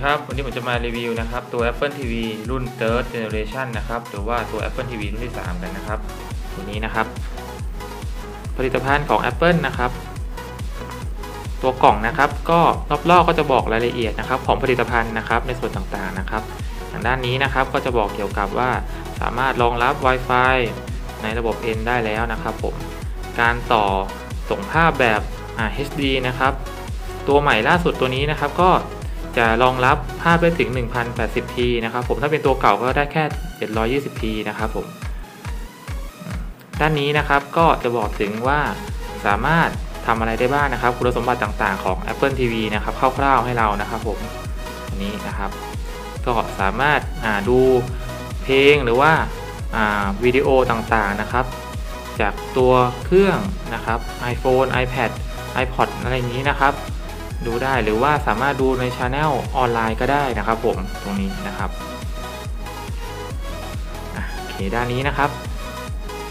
วัสดีครับ วันนี้ผมจะมารีวิวนะครับตัว Apple TV รุ่น Third Generation นะครับหรือว่าตัว Apple TV รุ่นที่ 3 กันนะครับ ตัวนี้นะครับ ผลิตภัณฑ์ของ Apple นะครับ ตัวกล่องนะครับก็รอบๆก็จะบอกรายละเอียดนะครับ ของผลิตภัณฑ์นะครับในส่วนต่างๆนะครับทางด้านนี้นะครับก็จะบอกเกี่ยวกับว่าสามารถรองรับ Wi-Fi ในระบบ N ได้แล้วนะครับผมการต่อส่งภาพแบบ HD นะครับ ตัวใหม่ล่าสุดตัวนี้นะครับก็ จะรองรับภาพได้ถึง 1080p นะครับผมถ้าเป็นตัวเก่าก็ได้แค่ 720p นะครับผม ด้านนี้นะครับก็จะบอกถึงว่าสามารถทำอะไรได้บ้างนะครับ คุณสมบัติต่างๆของ Apple TV นะครับคร่าวๆให้เรานะครับผมอันนี้นะครับ ก็สามารถดูเพลงหรือว่าวิดีโอต่างๆนะครับ จากตัวเครื่องนะครับ iPhone iPad iPod อะไรอย่างนี้นะครับ ดูได้หรือว่าสามารถดูในช anel ออนไลน์ก็ได้นะครับผมตรงนี้นะครับโอเคด้านนี้นะครับ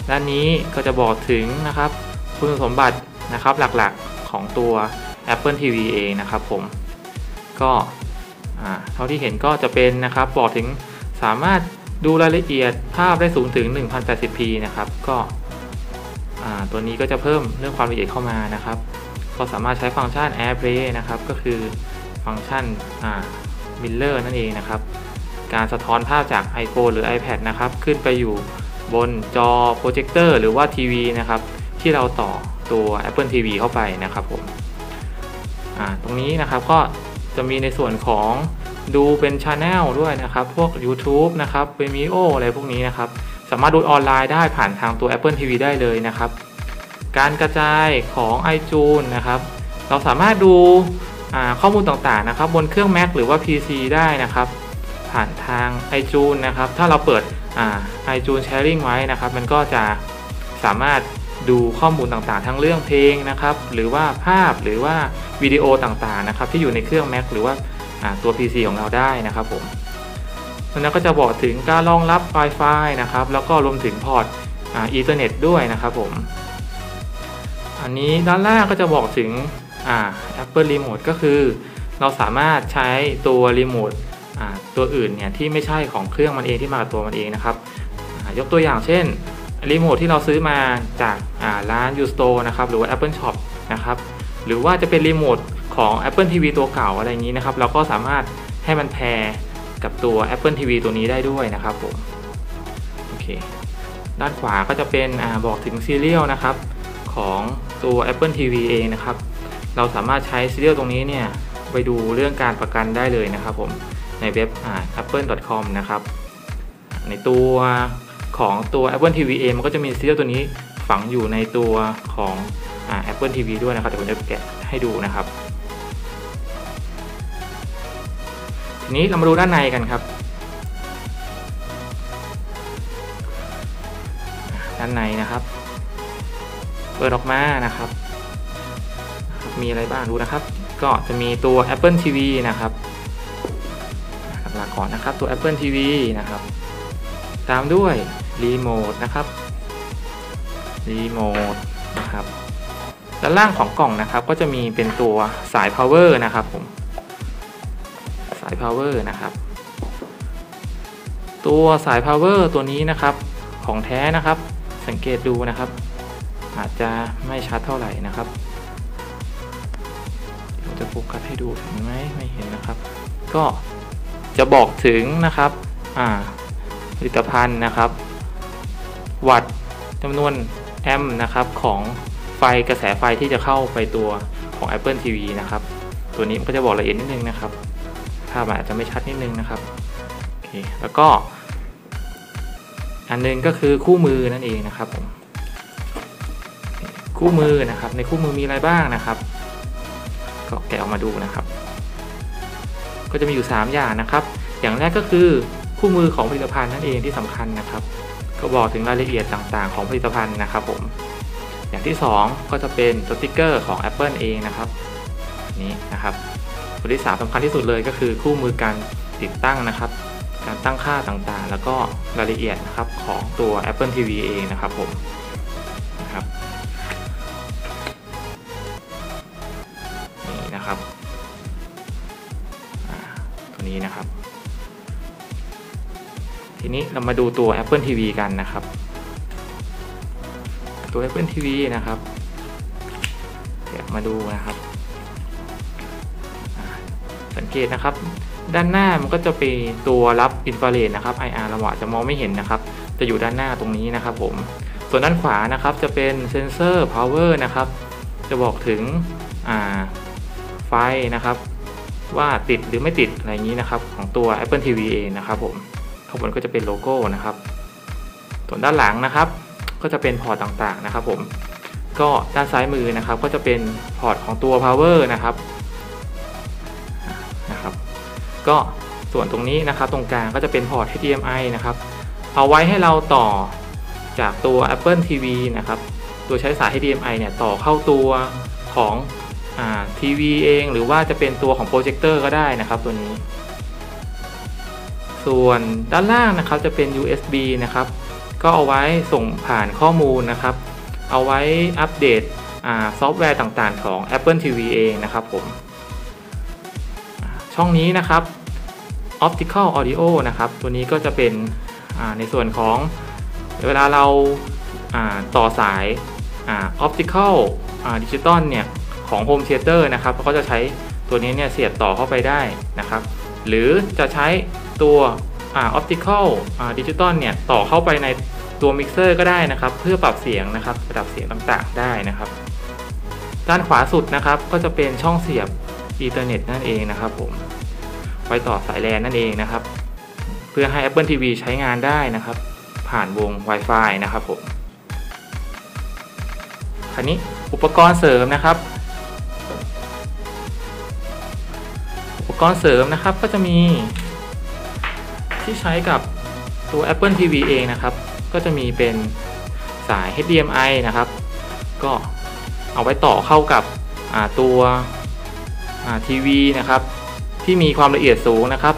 ด้านนี้ก็จะบอกถึงนะครับคุณสมบัตินะครับหลักๆของตัว Apple TV เองนะครับผมก็เท่าที่เห็นก็จะเป็นนะครับบอกถึงสามารถดูรายละเอียดภาพได้สูงถึง 1080p นะครับ ก็ตัวนี้ก็จะเพิ่มเรื่องความละเอียดเข้ามานะครับ ก็สามารถใช้ฟังก์ชัน AirPlay นะครับ ก็คือฟังก์ชัน Miller นั่นเองนะครับ การสะท้อนภาพจาก iPhone หรือ iPad นะครับ ขึ้นไปอยู่บนจอโปรเจคเตอร์หรือว่าทีวีนะครับ ที่เราต่อตัว Apple TV เข้าไปนะครับผมตรงนี้นะครับก็จะมีในส่วนของดูเป็นช anel ด้วยนะครับ พวก YouTube นะครับ Vimeo อะไรพวกนี้นะครับ สามารถดูออนไลน์ได้ผ่านทางตัว Apple TV ได้เลยนะครับ การกระจายของ iTunes นะครับ เราสามารถดูข้อมูลต่างๆนะครับ บนเครื่อง Mac หรือว่า PC ได้นะครับ ผ่านทาง iTunes นะครับ ถ้าเราเปิด iTunes Sharing ไว้นะครับ มันก็จะสามารถดูข้อมูลต่างๆ ทั้งเรื่องเพลงนะครับ หรือว่าภาพหรือว่าวิดีโอต่างๆนะครับ ที่อยู่ในเครื่อง Mac หรือว่าตัว PC ของเราได้นะครับผมแล้วก็จะบอกถึงการรองรับ Wi-Fi นะครับ แล้วก็รวมถึงพอร์ต Ethernet ด้วยนะครับผม อันนี้ด้านล่างก็จะบอกถึงอ่า Apple Remote ก็คือ เราสามารถใช้ตัวรีโมทตัวอื่นเนี่ยที่ไม่ใช่ของเครื่องมันเองที่มากับตัวมันเองนะครับยกตัวอย่างเช่นรีโมทที่เราซื้อมาจากร้าน Ustore นะครับหรือว่า Apple Shop นะครับหรือว่าจะเป็นรีโมทของ Apple TV ตัวเก่าอะไรอย่างนี้นะครับเราก็สามารถให้มัน pair กับตัว Apple TV ตัวนี้ได้ด้วยนะครับผมโอเคด้านขวาก็จะเป็นอบอกถึง serial นะครับ ของตัว Apple TV เองนะครับ เราสามารถใช้ serial ตรงนี้เนี่ยไปดูเรื่องการประกันได้เลยนะครับผมในเว็บ apple.com นะครับ ในตัวของตัว Apple TV เองมันก็จะมีซีเรียลตัวนี้ฝังอยู่ในตัวของ Apple TV ด้วยนะครับเดี๋ยวผมจะแกะให้ดูนะครับ ทีนี้เรามาดูด้านในกันครับ ด้านในนะครับ เปิดออกมานะครับมีอะไรบ้างดูนะครับ ก็จะมีตัว Apple TV นะครับหลักก่อนนะครับตัว Apple TV นะครับตามด้วยรีโมทนะครับรีโมทนะครับด้านล่างของกล่องนะครับ ก็จะมีเป็นตัวสาย power นะครับผมสาย power นะครับ ตัวสาย power ตัวนี้นะครับของแท้นะครับ สังเกตดูนะครับ อาจจะไม่ชัดเท่าไหร่นะครับเราจะโฟกัสให้ดูเห็นไหมไม่เห็นนะครับ ก็จะบอกถึงนะครับผลิตภัณฑ์นะครับ วัตต์จำนวนแอมป์นะครับของไฟกระแสไฟที่จะเข้าไปตัวของ Apple TV นะครับ ตัวนี้ก็จะบอกละเอียดนิดนึงนะครับภาพอาจจะไม่ชัดนิดนึงนะครับโอเคแล้วก็ อันนึงก็คือคู่มือนั่นเองนะครับผม คู่มือนะครับ ในคู่มือมีอะไรบ้างนะครับ ก็แกะออกมาดูนะครับ ก็จะมีอยู่ 3 อย่างนะครับ อย่างแรกก็คือคู่มือของผลิตภัณฑ์นั่นเองที่สำคัญนะครับ ก็บอกถึงรายละเอียดต่างๆ ของผลิตภัณฑ์นะครับผม อย่างที่ 2 ก็จะเป็นสติกเกอร์ของ Apple เองนะครับนี้นะครับตัวที่3สำคัญที่สุดเลยก็คือคู่มือการติดตั้งนะครับ การตั้งค่าต่างๆ แล้วก็รายละเอียดนะครับของตัว Apple TV เองนะครับผมนะครับ นี้นะครับ ทีนี้เรามาดูตัว Apple TV กันนะครับ ตัว Apple TV นะครับเดี๋ยวมาดูนะครับ สังเกตนะครับ ด้านหน้ามันก็จะเป็นตัวรับอินฟราเรดนะครับ IR เราอาจจะมองไม่เห็นนะครับ จะอยู่ด้านหน้าตรงนี้นะครับผม ส่วนด้านขวานะครับจะเป็นเซนเซอร์ power นะครับ จะบอกถึงไฟนะครับ ว่าติดหรือไม่ติดอะไรอย่างนี้นะครับของตัว Apple TV เองนะครับผมข้างบนก็จะเป็นโลโก้นะครับส่วนด้านหลังนะครับ ก็จะเป็นพอร์ตต่างๆนะครับ ผมก็ด้านซ้ายมือนะครับ ก็จะเป็นพอร์ตของตัว power นะครับนะครับ ก็ส่วนตรงนี้นะครับ ตรงกลางก็จะเป็นพอร์ต HDMI นะครับ เอาไว้ให้เราต่อจากตัว Apple TV นะครับ ตัวใช้สาย HDMI เนี่ยต่อเข้าตัวของ ทีวีเองหรือว่าจะเป็นตัวของโปรเจคเตอร์ก็ได้นะครับตัวนี้ ส่วนด้านล่างนะครับจะเป็น USB นะครับ ก็เอาไว้ส่งผ่านข้อมูลนะครับ เอาไว้อัปเดตซอฟต์แวร์ต่างๆ ของ Apple TV เองนะครับผม ช่องนี้นะครับ Optical Audio นะครับ ตัวนี้ก็จะเป็นในส่วนของเวลาเราต่อสาย Optical Digital เนี่ย ของ Home Theater นะครับก็จะใช้ตัวนี้เนี่ยเสียบต่อเข้าไปได้นะครับ หรือจะใช้ตัว Optical Digital เนี่ยต่อเข้าไปในตัวมิกเซอร์ก็ได้นะครับ เพื่อปรับเสียงนะครับระดับเสียงต่างๆได้นะครับ ด้านขวาสุดนะครับก็จะเป็นช่องเสียบ Ethernet นั่นเองนะครับผมไว้ต่อสายแลนนั่นเองนะครับ เพื่อให้ Apple TV ใช้งานได้นะครับ ผ่านวง Wi-Fi นะครับผมคราวนี้อุปกรณ์เสริมนะครับ กรณ์เสริมนะครับก็จะมีที่ใช้กับตัว Apple TV เองนะครับ ก็จะมีเป็นสาย HDMI นะครับ ก็เอาไว้ต่อเข้ากับตัวทีวีนะครับ ที่มีความละเอียดสูงนะครับ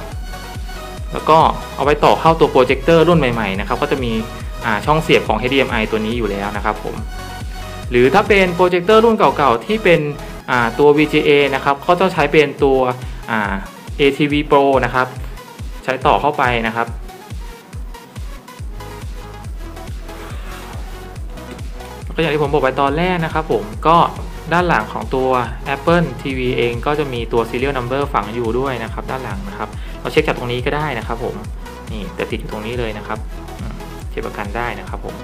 แล้วก็เอาไว้ต่อเข้าตัวโปรเจคเตอร์รุ่นใหม่ๆนะครับ ก็จะมีช่องเสียบของ HDMI ตัวนี้อยู่แล้วนะครับผม หรือถ้าเป็นโปรเจคเตอร์รุ่นเก่าๆ ที่เป็นตัว VGA นะครับ ก็จะใช้เป็นตัว ATV Pro นะครับ ใช้ต่อเข้าไปนะครับ ก็อย่างที่ผมบอกไปตอนแรกนะครับผมก็ด้านหลังของตัว Apple TV เองก็จะมีตัว serial number ฝังอยู่ด้วยนะครับ ด้านหลังนะครับ เราเช็คจากตรงนี้ก็ได้นะครับผมนี่แต่ติดอยู่ตรงนี้เลยนะครับเช็คประกันได้นะครับผม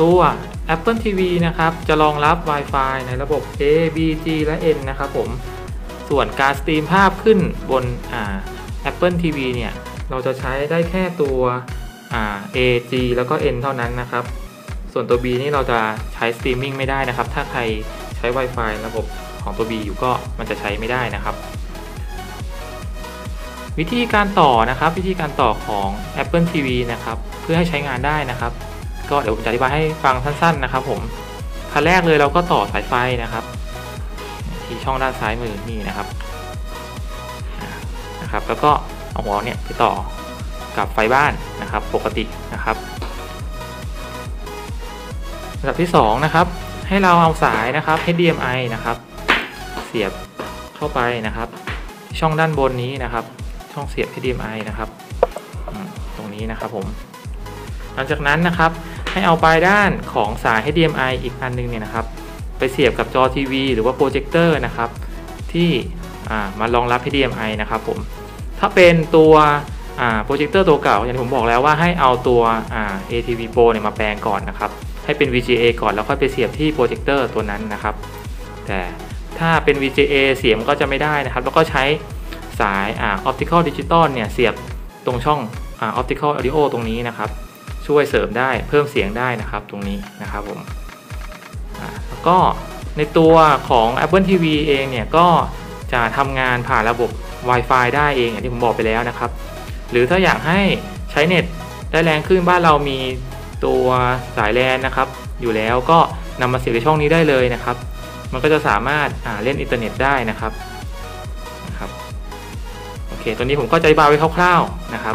ตัว Apple TV นะครับ จะรองรับ Wi-Fi ในระบบ A B G และ N นะครับผม ส่วนการสตรีมภาพขึ้นบน Apple TV เนี่ย เราจะใช้ได้แค่ตัว A G แล้วก็ N เท่านั้นนะครับ ส่วนตัว B นี่เราจะใช้สตรีมมิ่งไม่ได้นะครับ ถ้าใครใช้ Wi-Fi ระบบของตัว B อยู่ก็มันจะใช้ไม่ได้นะครับ วิธีการต่อนะครับ วิธีการต่อของ Apple TV นะครับ เพื่อให้ใช้งานได้นะครับ ก็เดี๋ยวผมจะอธิบายให้ฟังสั้น ๆ นะครับ ผมขั้นแรกเลยเราก็ต่อสายไฟนะครับ ที่ช่องด้านซ้ายมือนี่นะครับนะครับ แล้วก็เอาหัวเนี่ยไปต่อกับไฟบ้านนะครับปกตินะครับระดับที่2นะครับให้เราเอาสายนะครับ HDMI นะครับ เสียบเข้าไปนะครับ ช่องด้านบนนี้นะครับ ช่องเสียบ HDMI นะครับตรงนี้นะครับผมหลังจากนั้นนะครับให้เอาปลายด้านของสาย HDMI อีกอันนึงเนี่ยนะครับ ไปเสียบกับจอทีวีหรือว่าโปรเจคเตอร์นะครับ ที่มารองรับ HDMI นะครับผม ถ้าเป็นตัวโปรเจคเตอร์ตัวเก่าอย่างที่ผมบอกแล้วว่าให้เอาตัว ATV Pro เนี่ยมาแปลงก่อนนะครับ ให้เป็น VGA ก่อนแล้วค่อยไปเสียบที่โปรเจคเตอร์ตัวนั้นนะครับ แต่ถ้าเป็น VGA เสียงก็จะไม่ได้นะครับ แล้วก็ใช้สาย Optical Digital เนี่ยเสียบตรงช่อง Optical Audio ตรงนี้นะครับ ช่วยเสริมได้เพิ่มเสียงได้นะครับตรงนี้นะครับผม ก็ในตัวของ Apple TV เองเนี่ยก็จะทำงานผ่านระบบ Wi-Fi ได้เองอย่างที่ผมบอกไปแล้วนะครับ หรือถ้าอยากให้ใช้เน็ตได้แรงขึ้นบ้านเรามีตัวสายแลนนะครับ อยู่แล้วก็นำมาเสียบในช่องนี้ได้เลยนะครับ มันก็จะสามารถเล่นอินเทอร์เน็ตได้นะครับนะครับ โอเค ตัวนี้ผมก็จะอธิบายไว้คร่าวๆนะครับ